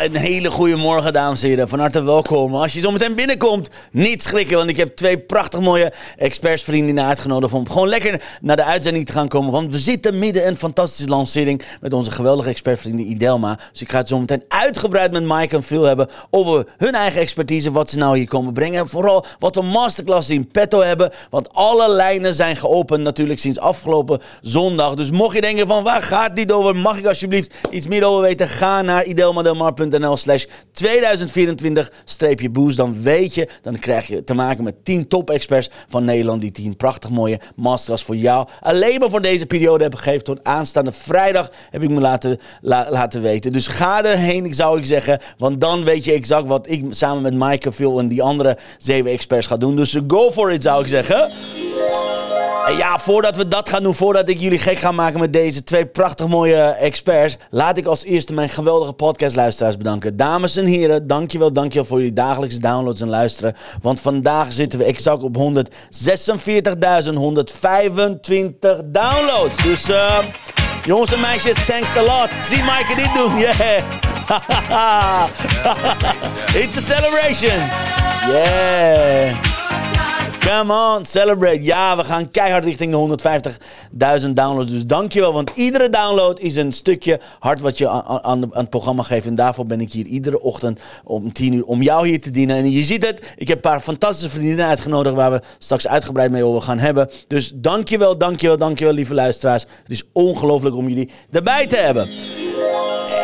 Een hele goede morgen, dames en heren. Van harte welkom. Als je zo meteen binnenkomt, niet schrikken, want ik heb twee prachtig mooie expertsvrienden uitgenodigd om gewoon lekker naar de uitzending te gaan komen. Want we zitten midden in een fantastische lancering met onze geweldige expertvrienden Idelma. Dus ik ga het zo meteen uitgebreid met Mike en Phil hebben over hun eigen expertise, wat ze nou hier komen brengen. En vooral wat we masterclass in petto hebben, want alle lijnen zijn geopend natuurlijk sinds afgelopen zondag. Dus mocht je denken van waar gaat dit over, mag ik alsjeblieft iets meer over weten, ga naar Idelma delmar.nl slash 2024-boost. Dan weet je, dan krijg je te maken met 10 top-experts van Nederland. Die 10 prachtig mooie masterclass voor jou. Alleen maar voor deze periode hebben gegeven. Tot aanstaande vrijdag heb ik me laten, laten weten. Dus ga erheen, zou ik zeggen. Want dan weet je exact wat ik samen met Maaike, Phil en die andere zeven experts ga doen. Dus go for it, zou ik zeggen. En ja, voordat we dat gaan doen, voordat ik jullie gek ga maken met deze twee prachtig mooie experts, laat ik als eerste mijn geweldige podcastluisteraars bedanken. Dames en heren, dankjewel, dankjewel voor jullie dagelijkse downloads en luisteren. Want vandaag zitten we exact op 146.125 downloads. Dus uh, jongens en meisjes, thanks a lot. Zie Maaike dit doen, yeah. It's a celebration. Yeah. Come on, celebrate. Ja, we gaan keihard richting de 150.000 downloads. Dus dankjewel, want iedere download is een stukje hard wat je aan, aan, het programma geeft. En daarvoor ben ik hier iedere ochtend om 10 uur om jou hier te dienen. En je ziet het, ik heb een paar fantastische vriendinnen uitgenodigd waar we straks uitgebreid mee over gaan hebben. Dus dankjewel, dankjewel, dankjewel lieve luisteraars. Het is ongelooflijk om jullie erbij te hebben.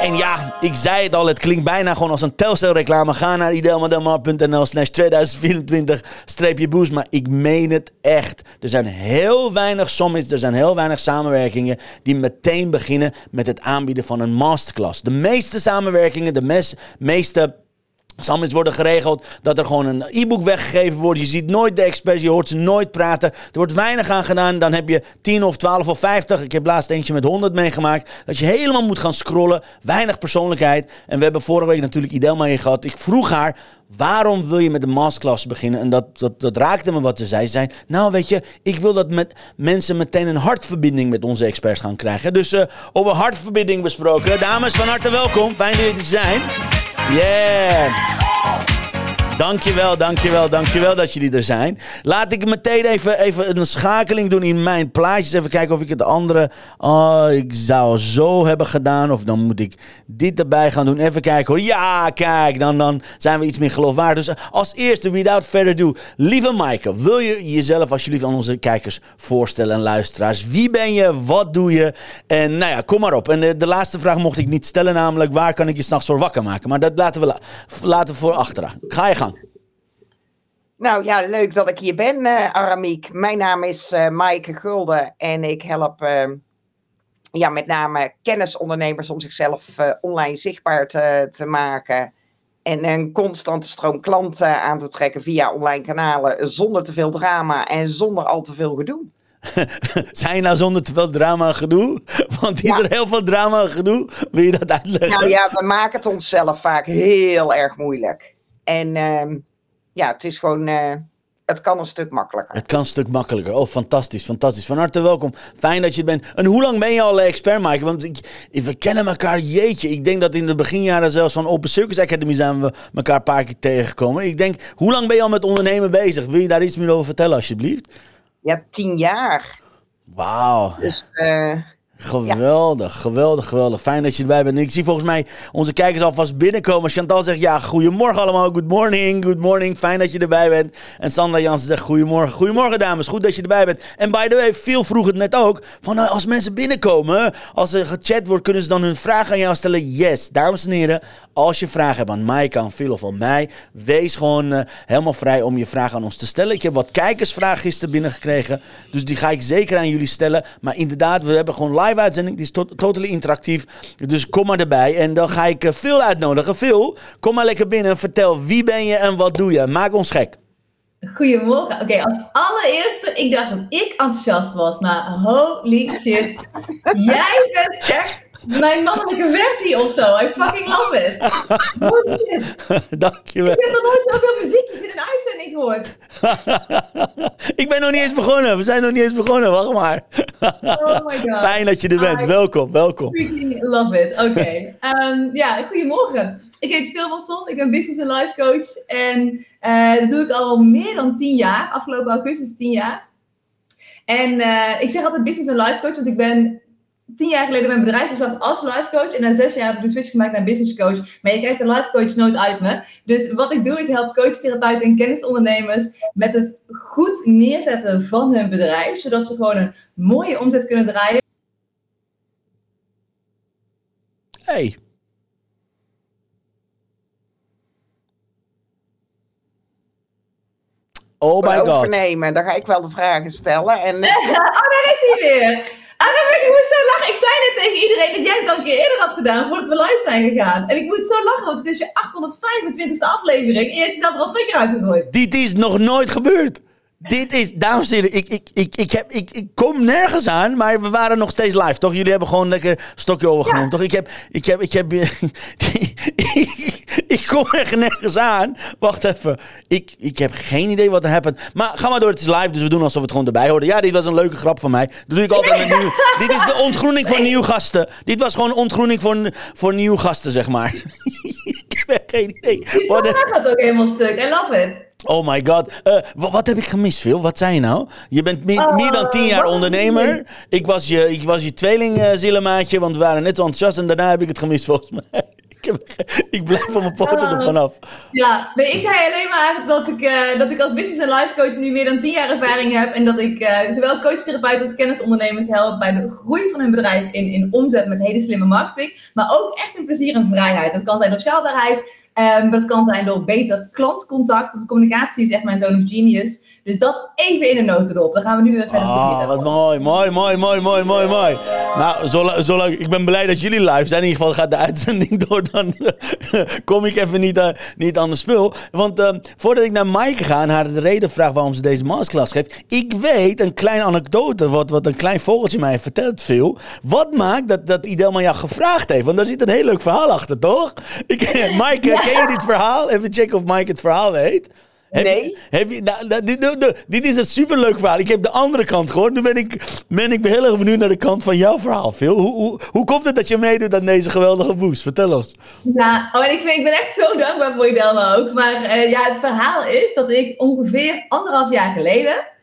En ja, ik zei het al, het klinkt bijna gewoon als een Telcel reclame. Ga naar idelmadelmar.nl slash 2024-boost. Maar ik meen het echt. Er zijn heel weinig summits, er zijn heel weinig samenwerkingen die meteen beginnen met het aanbieden van een masterclass. De meeste samenwerkingen, de meeste Summits worden geregeld dat er gewoon een e-book weggegeven wordt. Je ziet nooit de experts, je hoort ze nooit praten. Er wordt weinig aan gedaan. Dan heb je 10 of 12 of 50. Ik heb laatst eentje met 100 meegemaakt. Dat je helemaal moet gaan scrollen. Weinig persoonlijkheid. En we hebben vorige week natuurlijk Idelma hier gehad. Ik vroeg haar, waarom wil je met de masterclass beginnen? En dat, dat, dat raakte me wat ze zei. Ze zei, nou weet je, ik wil dat met mensen meteen een hartverbinding met onze experts gaan krijgen. Dus uh, over hartverbinding besproken. Dames, van harte welkom. Fijn dat jullie er zijn. Yeah! Dankjewel, dankjewel, dankjewel dat jullie er zijn. Laat ik meteen even, even een schakeling doen in mijn plaatjes. Even kijken of ik het andere... Oh, ik zou zo hebben gedaan. Of dan moet ik dit erbij gaan doen. Even kijken hoor. Ja, kijk, dan, dan zijn we iets meer geloofwaardig. Dus als eerste, without further ado. Lieve Maaike, wil je jezelf alsjeblieft aan onze kijkers voorstellen en luisteraars? Wie ben je? Wat doe je? En nou ja, kom maar op. En de, laatste vraag mocht ik niet stellen, namelijk waar kan ik je s'nachts voor wakker maken? Maar dat laten we, laten we voor achteraan. Ga je gang. Nou ja, leuk dat ik hier ben, uh, Aramiek. Mijn naam is uh, Maaike Gulden en ik help uh, ja, met name kennisondernemers om zichzelf uh, online zichtbaar te, te maken. En een constante stroom klanten aan te trekken via online kanalen zonder te veel drama en zonder al te veel gedoe. Zijn nou zonder te veel drama en gedoe? Want is er heel veel drama en gedoe? Wil je dat uitleggen? Nou ja, we maken het onszelf vaak heel erg moeilijk. En ehm, ja, het is gewoon. Uh, het kan een stuk makkelijker. Het kan een stuk makkelijker. Oh, fantastisch, fantastisch. Van harte welkom. Fijn dat je bent. En hoe lang ben je al expert, Mike? Want ik, we kennen elkaar, jeetje. Ik denk dat in de beginjaren zelfs van Open Circus Academy zijn we elkaar een paar keer tegengekomen. Ik denk, hoe lang ben je al met ondernemen bezig? Wil je daar iets meer over vertellen, alsjeblieft? Ja, tien jaar. Wauw. Dus uh, Geweldig, geweldig, geweldig. Fijn dat je erbij bent. ik zie volgens mij onze kijkers alvast binnenkomen. Chantal zegt ja, goedemorgen allemaal. Good morning, good morning. Fijn dat je erbij bent. En Sandra Jansen zegt goedemorgen. Goedemorgen dames, goed dat je erbij bent. En by the way, veel vroeg het net ook. Van nou, als mensen binnenkomen, als er gechat wordt, kunnen ze dan hun vraag aan jou stellen? Yes, dames en heren. Als je vragen hebt aan Maaike, aan Phil of aan mij, wees gewoon uh, helemaal vrij om je vraag aan ons te stellen. Ik heb wat kijkersvragen gisteren binnengekregen. Dus die ga ik zeker aan jullie stellen. Maar inderdaad, we hebben gewoon live uitzending. Die is to totally interactief. Dus kom maar erbij. En dan ga ik uh, Phil uitnodigen. Phil, kom maar lekker binnen. Vertel wie ben je en wat doe je. Maak ons gek. Goedemorgen. Oké, als allereerste, ik dacht dat ik enthousiast was, maar holy shit. Jij bent echt mijn mannelijke versie of zo. I fucking love it. Dankjewel. Ik heb nog nooit zoveel muziekjes in een uitzending gehoord. ik ben nog niet eens begonnen. We zijn nog niet eens begonnen. Wacht maar. oh my god. Fijn dat je er bent. welkom, welkom. Freaking love it. Oké. Okay. Um, ja, goedemorgen. Ik heet Phil van Son. Ik ben business en life coach. En uh, dat doe ik al meer dan tien jaar. Afgelopen augustus tien jaar. En uh, ik zeg altijd business en life coach, want ik ben tien jaar geleden mijn bedrijf gestart als life coach. En na zes jaar heb ik de switch gemaakt naar business coach. Maar je krijgt de life coach nooit uit me. Dus wat ik doe, ik help coachtherapeuten en kennisondernemers met het goed neerzetten van hun bedrijf. Zodat ze gewoon een mooie omzet kunnen draaien. Hey. Oh my god. Overnemen, dan ga ik wel de vragen stellen. En... oh, daar is hij weer. Ah, ik moest zo lachen. Ik zei net tegen iedereen dat jij het al een keer eerder had gedaan voordat we live zijn gegaan. En ik moet zo lachen, want het is je 825ste aflevering en je hebt jezelf er al twee keer uitgegooid. Dit is nog nooit gebeurd. Dit is, dames en heren, ik, ik, ik, ik, heb, ik, ik kom nergens aan, maar we waren nog steeds live, toch? Jullie hebben gewoon lekker stokje overgenomen, toch? Ik heb, ik heb, ik heb, ik, kom er nergens aan. Wacht even, ik, ik heb geen idee wat er happened. Maar ga maar door, het is live, dus we doen alsof we het gewoon erbij horen. Ja, dit was een leuke grap van mij. Dat doe ik altijd met nieuw. Dit is de ontgroening voor nieuwe gasten. Dit was gewoon ontgroening voor, voor nieuwe gasten, zeg maar. ik heb geen idee. Je gaat ook helemaal stuk, I love it. Oh my god. Uh, wat, heb ik gemist, Phil? Wat zei je nou? Je bent meer, uh, meer dan tien jaar ondernemer. Ik was je, ik was je tweelingzielenmaatje, want we waren net zo enthousiast en daarna heb ik het gemist, volgens mij. Ik, blijf van mijn poten er vanaf. Ja, nee, ik zei alleen maar dat ik, uh, dat ik als business en life coach nu meer dan tien jaar ervaring heb. En dat ik uh, zowel coachtherapeut als kennisondernemers help bij de groei van hun bedrijf in, in omzet met hele slimme marketing. Maar ook echt in plezier en vrijheid. Dat kan zijn door schaalbaarheid. Um, dat kan zijn door beter klantcontact. Want communicatie is echt mijn zone of genius. Dus dat even in een notendop. Dan gaan we nu weer verder. Oh, wat mooi, mooi, mooi, mooi, mooi, mooi, mooi. Nou, zolang, zolang, ik ben blij dat jullie live zijn. In ieder geval gaat de uitzending door. Dan kom ik even niet, uh, niet aan de spul. Want uh, voordat ik naar Maaike ga en haar de reden vraag waarom ze deze masterclass geeft. Ik weet een kleine anekdote, wat, wat een klein vogeltje mij vertelt veel. Wat maakt dat, dat Idelma jou gevraagd heeft? Want daar zit een heel leuk verhaal achter, toch? Ik, Maaike, ja. ken je dit verhaal? Even checken of Maaike het verhaal weet nee. heb je, nou, nou, dit, dit, is een superleuk verhaal. Ik heb de andere kant gehoord. Nu ben ik, ben ik heel erg benieuwd naar de kant van jouw verhaal, Phil. Hoe, hoe, hoe komt het dat je meedoet aan deze geweldige boost? Vertel ons. Ja, oh, en ik, vind, ik ben echt zo dankbaar voor je, Delma ook. Maar uh, ja, het verhaal is dat ik ongeveer anderhalf jaar geleden...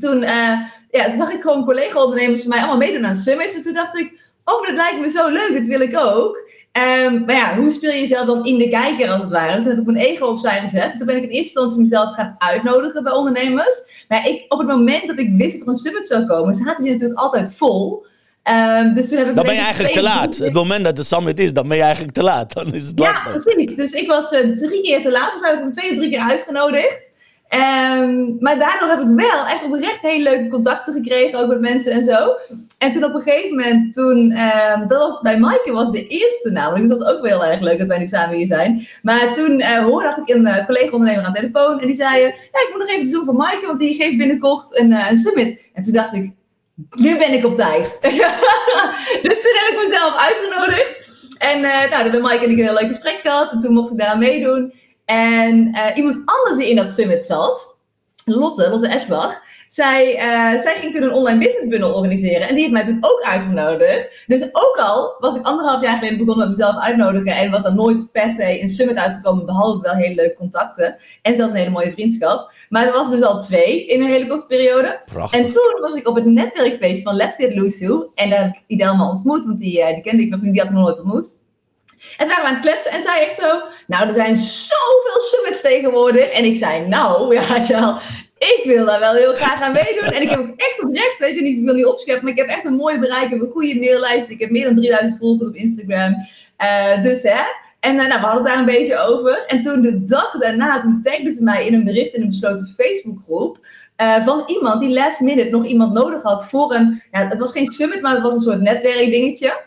Toen, uh, ja, toen zag ik gewoon collega-ondernemers van mij allemaal meedoen aan summits. En toen dacht ik, oh, dat lijkt me zo leuk, dit wil ik ook. Um, maar ja, hoe speel je jezelf dan in de kijker als het ware? Dus heb ik mijn ego opzij gezet. Toen ben ik in eerste instantie mezelf gaan uitnodigen bij ondernemers. Maar ik, op het moment dat ik wist dat er een summit zou komen, zaten die natuurlijk altijd vol. Um, dus toen heb ik dan ben je eigenlijk te laat. Het moment dat de summit is, dan ben je eigenlijk te laat. Dan is het lastig. Ja, precies. Dus ik was uh, drie keer te laat. Dus heb ik hem twee of drie keer uitgenodigd. Um, maar daardoor heb ik wel echt oprecht hele leuke contacten gekregen, ook met mensen en zo. En toen op een gegeven moment, toen, um, dat was bij Maaike was de eerste namelijk, dus dat is ook wel heel erg leuk dat wij nu samen hier zijn. Maar toen uh, hoorde ik een uh, collega-ondernemer aan de telefoon en die zei, uh, ja, ik moet nog even doen van Maaike, want die geeft binnenkort een, een summit. En toen dacht ik, nu ben ik op tijd. dus toen heb ik mezelf uitgenodigd. En nou, toen hebben Maaike en ik een heel leuk gesprek gehad en toen mocht ik daar meedoen. En uh, iemand anders die in dat summit zat, Lotte, Lotte Esbach, zij, uh, zij ging toen een online business bundle organiseren. En die heeft mij toen ook uitgenodigd. Dus ook al was ik anderhalf jaar geleden begonnen met mezelf uitnodigen. En was er nooit per se een summit uitgekomen. Behalve wel hele leuke contacten. En zelfs een hele mooie vriendschap. Maar er was dus al twee in een hele korte periode. Prachtig. En toen was ik op het netwerkfeest van Let's Get Loose En daar heb ik Idelma ontmoet. Want die, uh, die kende ik nog niet. Die had ik nog nooit ontmoet. En waren we aan het kletsen en zei echt zo, nou er zijn zoveel summits tegenwoordig. En ik zei, nou ja, wel, ik wil daar wel heel graag aan meedoen. En ik heb ook echt oprecht, weet je niet, ik wil niet opscheppen, maar ik heb echt een mooie bereik, ik heb een goede maillijst. Ik heb meer dan 3000 volgers op Instagram. Uh, dus hè, en uh, nou, we hadden het daar een beetje over. En toen de dag daarna, toen tagden ze mij in een bericht in een besloten Facebookgroep. eh, van iemand die last minute nog iemand nodig had voor een, ja, het was geen summit, maar het was een soort netwerkdingetje.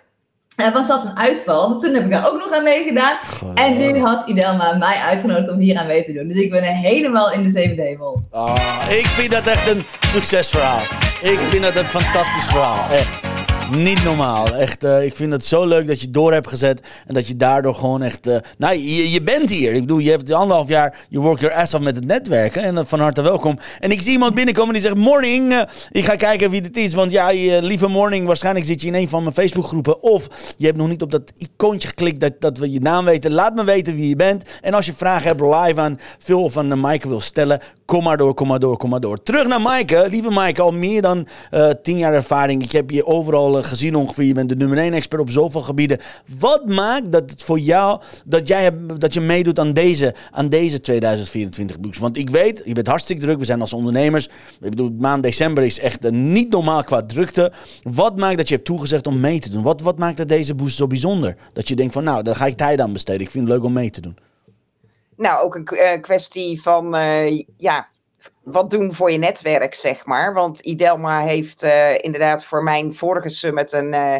Uh, want ze had een uitval, dus toen heb ik daar ook nog aan meegedaan. En nu had Idelma mij uitgenodigd om hier aan mee te doen. Dus ik ben helemaal in de zevende hemel. Oh, ik vind dat echt een succesverhaal. Ik vind dat een fantastisch verhaal, echt. Niet normaal. Echt, uh, ik vind het zo leuk dat je door hebt gezet. En dat je daardoor gewoon echt. Uh, nou, je, bent hier. Ik bedoel, je hebt anderhalf jaar. Je work your ass off met het netwerken. En uh, van harte welkom. En ik zie iemand binnenkomen die zegt: Morning. ik ga kijken wie dit is. Want ja, lieve morning. Waarschijnlijk zit je in een van mijn Facebookgroepen. Of je hebt nog niet op dat icoontje geklikt. Dat, dat we je naam weten. Laat me weten wie je bent. En als je vragen hebt live aan Phil of aan Maaike wil stellen. Kom maar door, kom maar door, kom maar door. Terug naar Maaike. Lieve Maaike, al meer dan tien jaar ervaring. Ik heb je overal gezien ongeveer. Je bent de nummer 1 expert op zoveel gebieden. Wat maakt dat het voor jou, dat, jij, dat je meedoet aan deze, aan deze 2024 books? Want ik weet, je bent hartstikke druk. We zijn als ondernemers. Ik bedoel, maand december is echt niet normaal qua drukte. Wat maakt dat je hebt toegezegd om mee te doen? Wat, wat maakt dat deze boost zo bijzonder? Dat je denkt van, nou, daar ga ik tijd aan besteden. Ik vind het leuk om mee te doen. Nou, ook een kwestie van, uh, ja, wat doen voor je netwerk, zeg maar. Want Idelma heeft uh, inderdaad voor mijn vorige summit een, uh,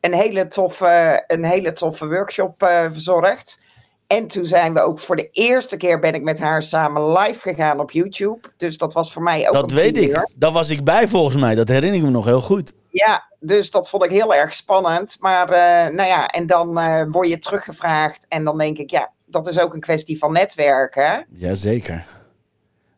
een, hele, toffe, een hele toffe workshop uh, verzorgd. En toen zijn we ook voor de eerste keer ben ik met haar samen live gegaan op YouTube. Dus dat was voor mij ook Dat weet ik. Daar was ik bij volgens mij. Dat herinner ik me nog heel goed. Ja, dus dat vond ik heel erg spannend. Maar nou ja, en dan word je teruggevraagd. En dan denk ik, ja, dat is ook een kwestie van netwerken. Jazeker.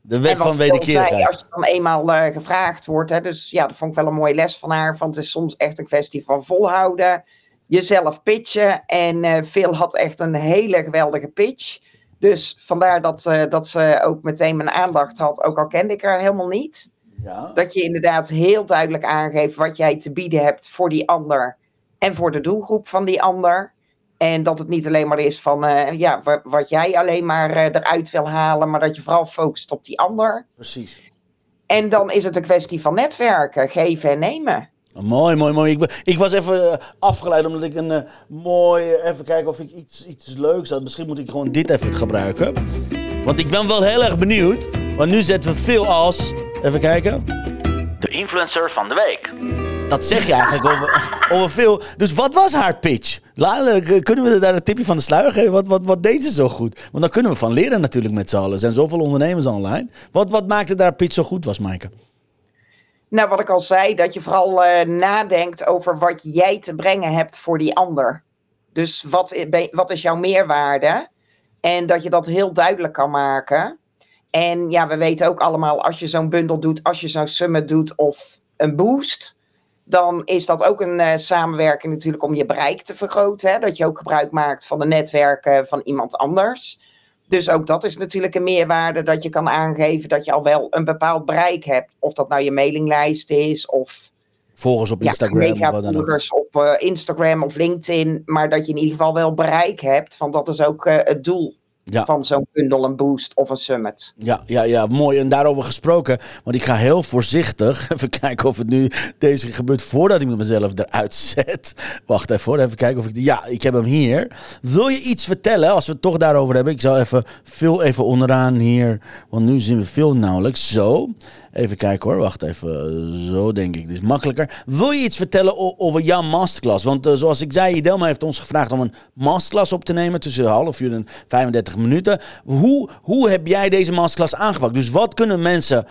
De wet van wederkerigheid. Als je dan eenmaal uh, gevraagd wordt. Hè, dus ja, dat vond ik wel een mooie les van haar. Want het is soms echt een kwestie van volhouden. Jezelf pitchen. En uh, Phil had echt een hele geweldige pitch. Dus vandaar dat, uh, dat ze ook meteen mijn aandacht had. Ook al kende ik haar helemaal niet. Ja. Dat je inderdaad heel duidelijk aangeeft wat jij te bieden hebt voor die ander. En voor de doelgroep van die ander. En dat het niet alleen maar is van uh, ja, wat jij alleen maar uh, eruit wil halen, maar dat je vooral focust op die ander. Precies. En dan is het een kwestie van netwerken, geven en nemen. Mooi, mooi, mooi. Ik, ik was even uh, afgeleid omdat ik een uh, mooi. Even kijken of ik iets, iets leuks had. Misschien moet ik gewoon dit even gebruiken. Want ik ben wel heel erg benieuwd. Want nu zetten we veel als. Even kijken. De influencer van de week. Dat zeg je eigenlijk over, over veel. Dus wat was haar pitch? Kunnen we daar een tipje van de sluier geven? Wat, wat, wat deed ze zo goed? Want dan kunnen we van leren natuurlijk met z'n allen. Er zijn zoveel ondernemers online. Wat, wat maakte daar pitch zo goed was, Maaike? Nou, wat ik al zei, dat je vooral uh, nadenkt over wat jij te brengen hebt voor die ander. Dus wat, wat is jouw meerwaarde? En dat je dat heel duidelijk kan maken. En ja, we weten ook allemaal, als je zo'n bundel doet, als je zo'n summit doet of een boost, dan is dat ook een uh, samenwerking natuurlijk om je bereik te vergroten. Hè? Dat je ook gebruik maakt van de netwerken van iemand anders. Dus ook dat is natuurlijk een meerwaarde dat je kan aangeven dat je al wel een bepaald bereik hebt. Of dat nou je mailinglijst is of... Volgers op Instagram. Ja, of volgers op uh, Instagram of LinkedIn. Maar dat je in ieder geval wel bereik hebt. Want dat is ook uh, het doel ja. van zo'n bundel, een boost of een summit. Ja, ja, ja, mooi. En daarover gesproken, want ik ga heel voorzichtig even kijken of het nu deze gebeurt voordat ik mezelf eruit zet. Wacht even hoor, even kijken of ik... Ja, ik heb hem hier. Wil je iets vertellen, als we het toch daarover hebben? Ik zal even veel even onderaan hier, want nu zien we veel nauwelijks. Zo. Even kijken hoor, wacht even. Zo denk ik. Dit is makkelijker. Wil je iets vertellen over jouw masterclass? Want uh, zoals ik zei, Idelma heeft ons gevraagd om een masterclass op te nemen tussen half uur en 35 minuten. Hoe, hoe heb jij deze masterclass aangepakt? Dus wat kunnen mensen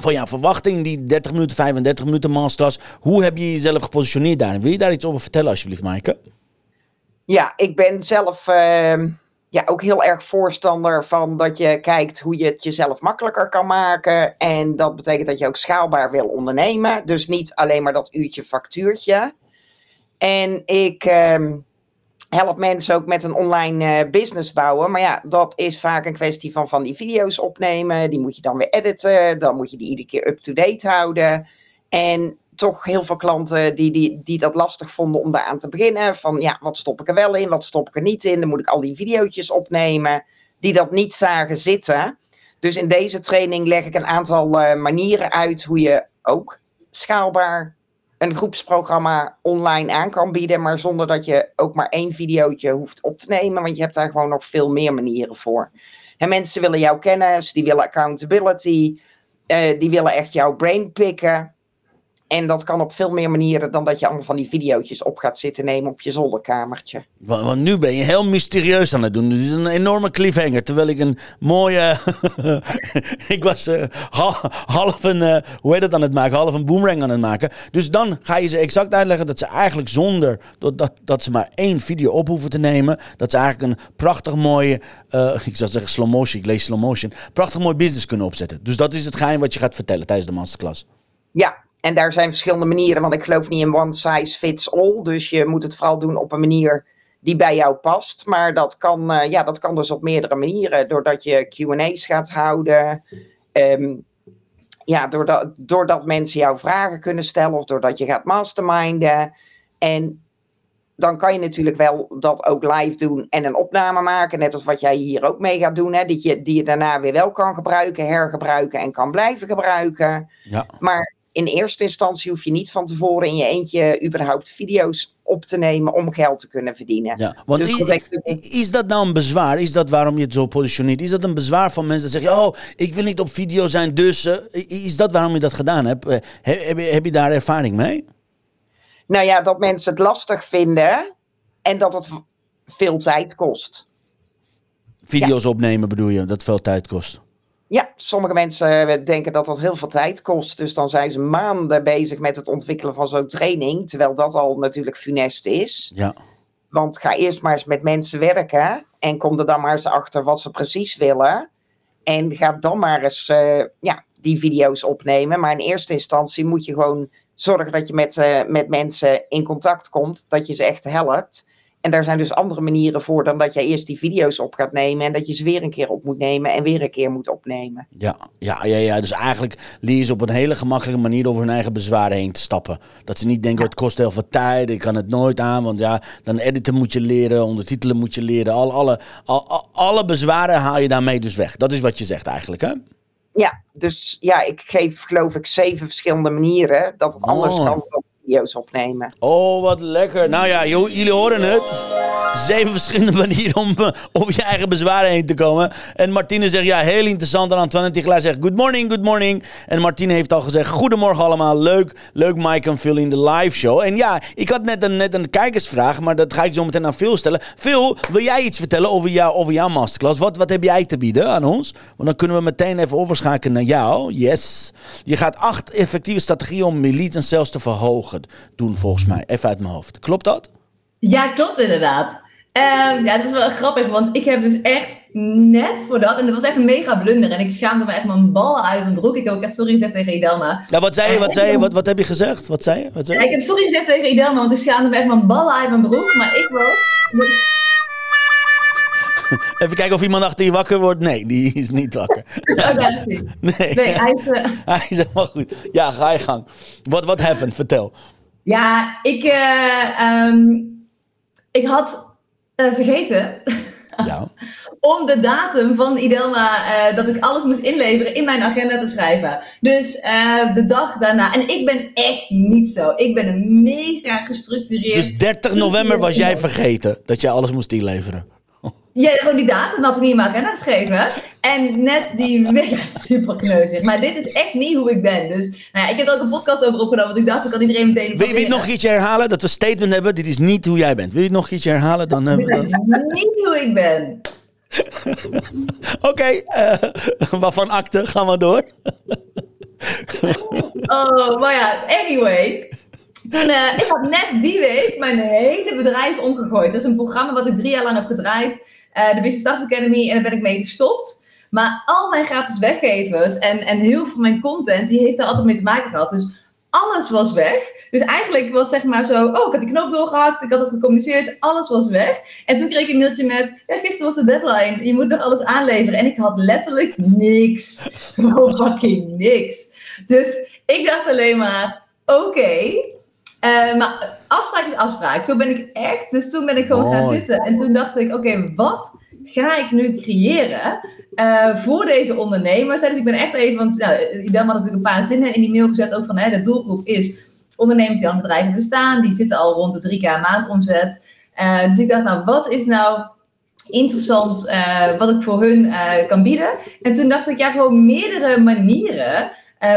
van jouw verwachting, die 30 minuten, 35 minuten masterclass, hoe heb je jezelf gepositioneerd daarin? Wil je daar iets over vertellen alsjeblieft, Maaike? Ja, ik ben zelf... Uh ja, ook heel erg voorstander van dat je kijkt hoe je het jezelf makkelijker kan maken. En dat betekent dat je ook schaalbaar wil ondernemen. Dus niet alleen maar dat uurtje factuurtje. En ik eh, help mensen ook met een online uh, business bouwen. Maar ja, dat is vaak een kwestie van van die video's opnemen. Die moet je dan weer editen. Dan moet je die iedere keer up-to-date houden. En toch heel veel klanten die, die, die dat lastig vonden om daaraan te beginnen. Van ja, wat stop ik er wel in, wat stop ik er niet in? Dan moet ik al die video's opnemen die dat niet zagen zitten. Dus in deze training leg ik een aantal uh, manieren uit hoe je ook schaalbaar een groepsprogramma online aan kan bieden, maar zonder dat je ook maar één videootje hoeft op te nemen, want je hebt daar gewoon nog veel meer manieren voor. En mensen willen jou kennen, die willen accountability, Eh, die willen echt jouw brain pikken. En dat kan op veel meer manieren dan dat je allemaal van die video's op gaat zitten nemen op je zolderkamertje. Want, want nu ben je heel mysterieus aan het doen. Dit is een enorme cliffhanger. Terwijl ik een mooie. ik was eh, ha- half een. eh, hoe heet aan het maken? Half een boomerang aan het maken. Dus dan ga je ze exact uitleggen dat ze eigenlijk zonder. Dat, dat, dat ze maar één video op hoeven te nemen. Dat ze eigenlijk een prachtig mooie. eh, ik zou zeggen slow motion. Ik lees slow motion. Prachtig mooi business kunnen opzetten. Dus dat is het geheim wat je gaat vertellen tijdens de masterclass. Ja, en daar zijn verschillende manieren, want ik geloof niet in one size fits all. Dus je moet het vooral doen op een manier die bij jou past. Maar dat kan, eh, ja, dat kan dus op meerdere manieren. Doordat je QA's gaat houden. ehm, ja, doordat, doordat mensen jou vragen kunnen stellen of doordat je gaat masterminden. En dan kan je natuurlijk wel dat ook live doen en een opname maken. Net als wat jij hier ook mee gaat doen. Hè, die, je, die je daarna weer wel kan gebruiken, hergebruiken en kan blijven gebruiken. Ja. Maar in eerste instantie hoef je niet van tevoren in je eentje überhaupt video's op te nemen om geld te kunnen verdienen. Ja, want Dus i- dat is dat nou een bezwaar? Is dat waarom je het zo positioneert? Is dat een bezwaar van mensen dat zeggen: Oh, ik wil niet op video zijn, dus. eh, is dat waarom je dat gedaan hebt? Eh, he- heb, je, heb je daar ervaring mee? Nou ja, dat mensen het lastig vinden en dat het veel tijd kost. Video's opnemen bedoel je, dat veel tijd kost. Ja, sommige mensen eh, denken dat dat heel veel tijd kost. Dus dan zijn ze maanden bezig met het ontwikkelen van zo'n training. Terwijl dat al natuurlijk funest is. Ja, Want ga eerst maar eens met mensen werken. En kom er dan maar eens achter wat ze precies willen. En ga dan maar eens eh, ja, die video's opnemen. Maar in eerste instantie moet je gewoon zorgen dat je met, eh, met mensen in contact komt. Dat je ze echt helpt. En daar zijn dus andere manieren voor dan dat jij eerst die video's op gaat nemen. En dat je ze weer een keer op moet nemen en weer een keer moet opnemen. ja, ja, ja, ja. Dus eigenlijk leer je ze op een hele gemakkelijke manier over hun eigen bezwaren heen te stappen. Dat ze niet denken: Het kost heel veel tijd, ik kan het nooit aan. Want ja, dan editen moet je leren, ondertitelen moet je leren. Alle, alle, al- al- alle bezwaren haal je daarmee dus weg. Dat is wat je zegt eigenlijk, hè? Ja, dus ja, ik geef geloof ik zeven verschillende manieren dat het anders Mooi. kan dan opnemen. Oh, wat lekker. Nou ja, jullie horen het. Zeven verschillende manieren om eh, je eigen bezwaren heen te komen. En Martine zegt, ja, heel interessant. En Antoine zegt, good morning, good morning. En Martine heeft al gezegd, goedemorgen allemaal. Leuk, leuk Mike en Phil in de live show. En ja, ik had net een, net een kijkersvraag, maar dat ga ik zo meteen aan Phil stellen. Phil, wil jij iets vertellen over, jou, over jouw masterclass? Wat, wat heb jij te bieden aan ons? Want dan kunnen we meteen even overschakelen naar jou. Yes. Je gaat acht effectieve strategieën om leads en sales te verhogen doen, volgens mij. Even uit mijn hoofd. Klopt dat? Ja, klopt inderdaad. Ehm, ja, dat is wel grappig, want ik heb dus echt net voor dat, en dat was echt een mega blunder, en ik schaamde me echt mijn ballen uit mijn broek. Ik heb ook echt sorry gezegd tegen Idelma. Nou, wat zei je? Wat, zei je? Wat, wat heb je gezegd? Wat zei je? Wat zei Ja, je? ik heb sorry gezegd tegen Idelma, want ik schaamde me echt mijn ballen uit mijn broek, maar ik wil... Even kijken of iemand achter je wakker wordt. Nee, die is niet wakker. Oh, is niet. Nee, Nee, hij is... eh, hij is helemaal goed. Ja, ga je gang. Wat happened? Vertel. Ja, ik, eh, ehm, ik had eh, vergeten Ja. om de datum van Idelma, eh, dat ik alles moest inleveren, in mijn agenda te schrijven. Dus eh, de dag daarna. En ik ben echt niet zo. Ik ben een mega gestructureerd. Dus 30 november was jij vergeten dat jij alles moest inleveren. Ja, gewoon die datum had ik niet in mijn agenda geschreven. En net die mega super kneuzig. Maar dit is echt niet hoe ik ben. Dus nou ja, ik heb er ook een podcast over opgenomen. Want ik dacht, ik kan iedereen meteen... Wil je, wil je het nog een keertje herhalen? Dat we een statement hebben. Dit is niet hoe jij bent. Wil je het nog een keertje herhalen? Dan we Dit is niet hoe ik ben. Oké, eh, waarvan akte? Gaan we door. Oh, maar ja, anyway. Toen, eh, ik had net die week mijn hele bedrijf omgegooid. Dat is een programma wat ik drie jaar lang heb gedraaid. eh, de Business Start Academy. En daar ben ik mee gestopt. Maar al mijn gratis weggevers en, en heel veel van mijn content, die heeft daar altijd mee te maken gehad. Dus alles was weg. Dus eigenlijk was zeg maar zo, oh, ik had die knoop doorgehakt, ik had het gecommuniceerd, alles was weg. En toen kreeg ik een mailtje met, ja, gisteren was de deadline, je moet nog alles aanleveren. En ik had letterlijk niks. Gewoon fucking niks. Dus ik dacht alleen maar, oké. eh, maar afspraak is afspraak. Zo ben ik echt. Dus toen ben ik gewoon gaan zitten. En toen dacht ik, oké, wat ga ik nu creëren eh, voor deze ondernemers? Hè, Dus ik ben echt even, want nou, had natuurlijk een paar zinnen in die mail gezet. Ook van, hè, de doelgroep is ondernemers die al bestaan. Die zitten al rond de 3k maand omzet. Eh, dus ik dacht, nou, wat is nou interessant eh, wat ik voor hun kan bieden? En toen dacht ik, ja, gewoon meerdere manieren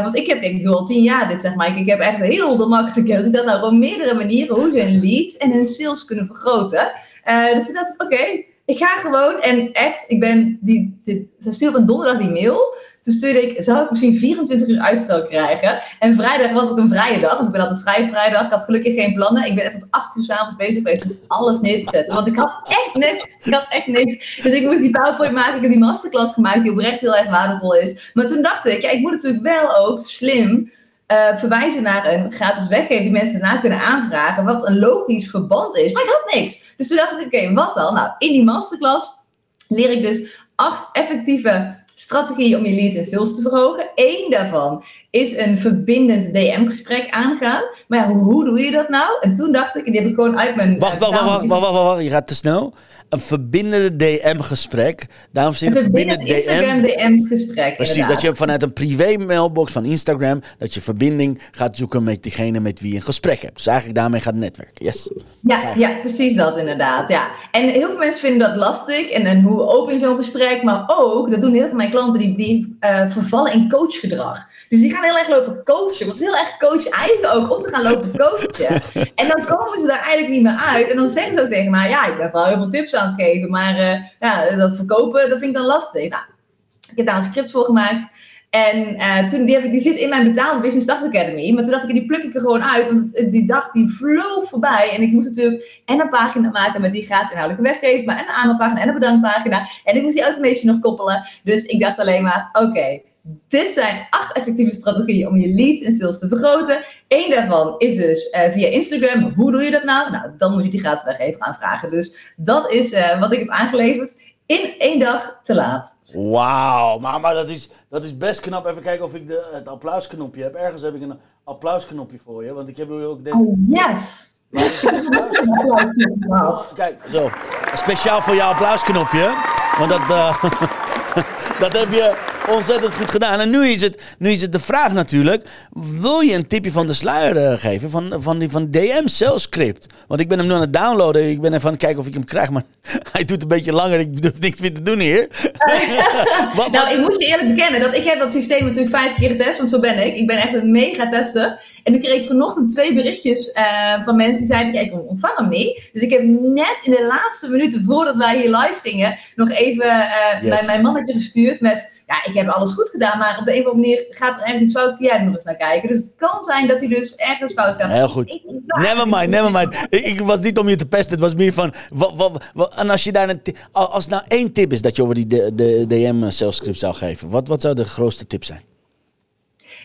want ik heb, ik doe al tien jaar dit, zeg maar. Ik, heb echt heel veel marketingkennis. Ik dacht nou gewoon meerdere manieren hoe ze hun leads en hun sales kunnen vergroten. Uh, dus ik dacht, oké, ik ga gewoon en echt, ik ben, die, ze stuurde op een donderdag die mail. Toen stuurde ik, zou ik misschien 24 uur uitstel krijgen? En vrijdag was het een vrije dag, want ik ben altijd vrij vrijdag. Ik had gelukkig geen plannen. Ik ben echt tot 8 uur s'avonds bezig geweest om alles neer te zetten. Want ik had echt niks. Ik had echt niks. Dus ik moest die PowerPoint maken. Ik heb die masterclass gemaakt, die oprecht heel erg waardevol is. Maar toen dacht ik, ja, ik moet natuurlijk wel ook slim uh, verwijzen naar een gratis weggever die mensen daarna kunnen aanvragen, wat een logisch verband is. Maar ik had niks. Dus toen dacht ik, oké, wat dan? Nou, in die masterclass leer ik dus acht effectieve strategieën om je leads en sales te verhogen. Eén daarvan is een verbindend DM-gesprek aangaan. Maar ja, hoe, doe je dat nou? En toen dacht ik, en die heb ik gewoon uit mijn... Wacht, wacht, wacht, wacht, wacht, wacht, wacht, je gaat te snel een verbindende DM-gesprek. Daarom je een verbindende DM. Instagram DM-gesprek. Precies, dat je vanuit een privé-mailbox van Instagram, dat je verbinding gaat zoeken met diegene met wie je een gesprek hebt. Dus eigenlijk daarmee gaat netwerken. Yes. Ja, ja, precies dat inderdaad. Ja. En heel veel mensen vinden dat lastig. En, en hoe open zo'n gesprek. Maar ook, dat doen heel veel van mijn klanten, die, die uh, vervallen in coachgedrag. Dus die gaan heel erg lopen coachen. Want het is heel erg coach eigen ook om te gaan lopen coachen. en dan komen ze daar eigenlijk niet meer uit. En dan zeggen ze ook tegen mij, ja, ik ben wel heel veel tips aan het geven. Maar uh, ja, dat verkopen, dat vind ik dan lastig. Nou, ik heb daar een script voor gemaakt. En uh, toen, die, heb ik, die zit in mijn betaalde Business Start Academy. Maar toen dacht ik, die pluk ik er gewoon uit. Want het, die dag die vloog voorbij. En ik moest natuurlijk en een pagina maken met die gratis inhoudelijke weggeven. Maar en een aanmeldpagina en een bedankpagina. En ik moest die automation nog koppelen. Dus ik dacht alleen maar, oké. Dit zijn acht effectieve strategieën om je leads en sales te vergroten. Eén daarvan is dus uh, via Instagram. Hoe doe je dat nou? Nou, dan moet je die gratis weggeven aanvragen. Dus dat is uh, wat ik heb aangeleverd in één dag te laat. Wauw, maar, maar dat, is, dat is best knap. Even kijken of ik de, het applausknopje heb. Ergens heb ik een applausknopje voor je, want ik heb ook... Denk... Oh, yes! Kijk, zo. Speciaal voor jouw applausknopje. Want dat, uh, dat heb je ontzettend goed gedaan. En nu is het, nu is het de vraag natuurlijk: wil je een tipje van de sluier uh, geven? Van, van die van DM script? Want ik ben hem nu aan het downloaden. Ik ben even aan het kijken of ik hem krijg. Maar hij doet een beetje langer. Ik durf niks meer te doen hier. wat, nou, ik moet je eerlijk bekennen dat ik heb dat systeem natuurlijk vijf keer getest. Want zo ben ik. Ik ben echt een mega tester. En toen kreeg ik vanochtend twee berichtjes uh, van mensen die zeiden: ik ontvang hem niet. Dus ik heb net in de laatste minuten voordat wij hier live gingen. nog even uh, yes. mijn, mijn mannetje gestuurd met ja, ik heb alles goed gedaan, maar op de een of andere manier gaat er ergens iets fout. Kun jij er nog eens naar kijken? Dus het kan zijn dat hij dus ergens fout gaat. Heel goed. Never mind, never mind. Ik, ik, was niet om je te pesten, het was meer van. Wat, wat, wat, en als je daar een. Als nou één tip is dat je over die de, de DM-script zou geven, wat, wat zou de grootste tip zijn?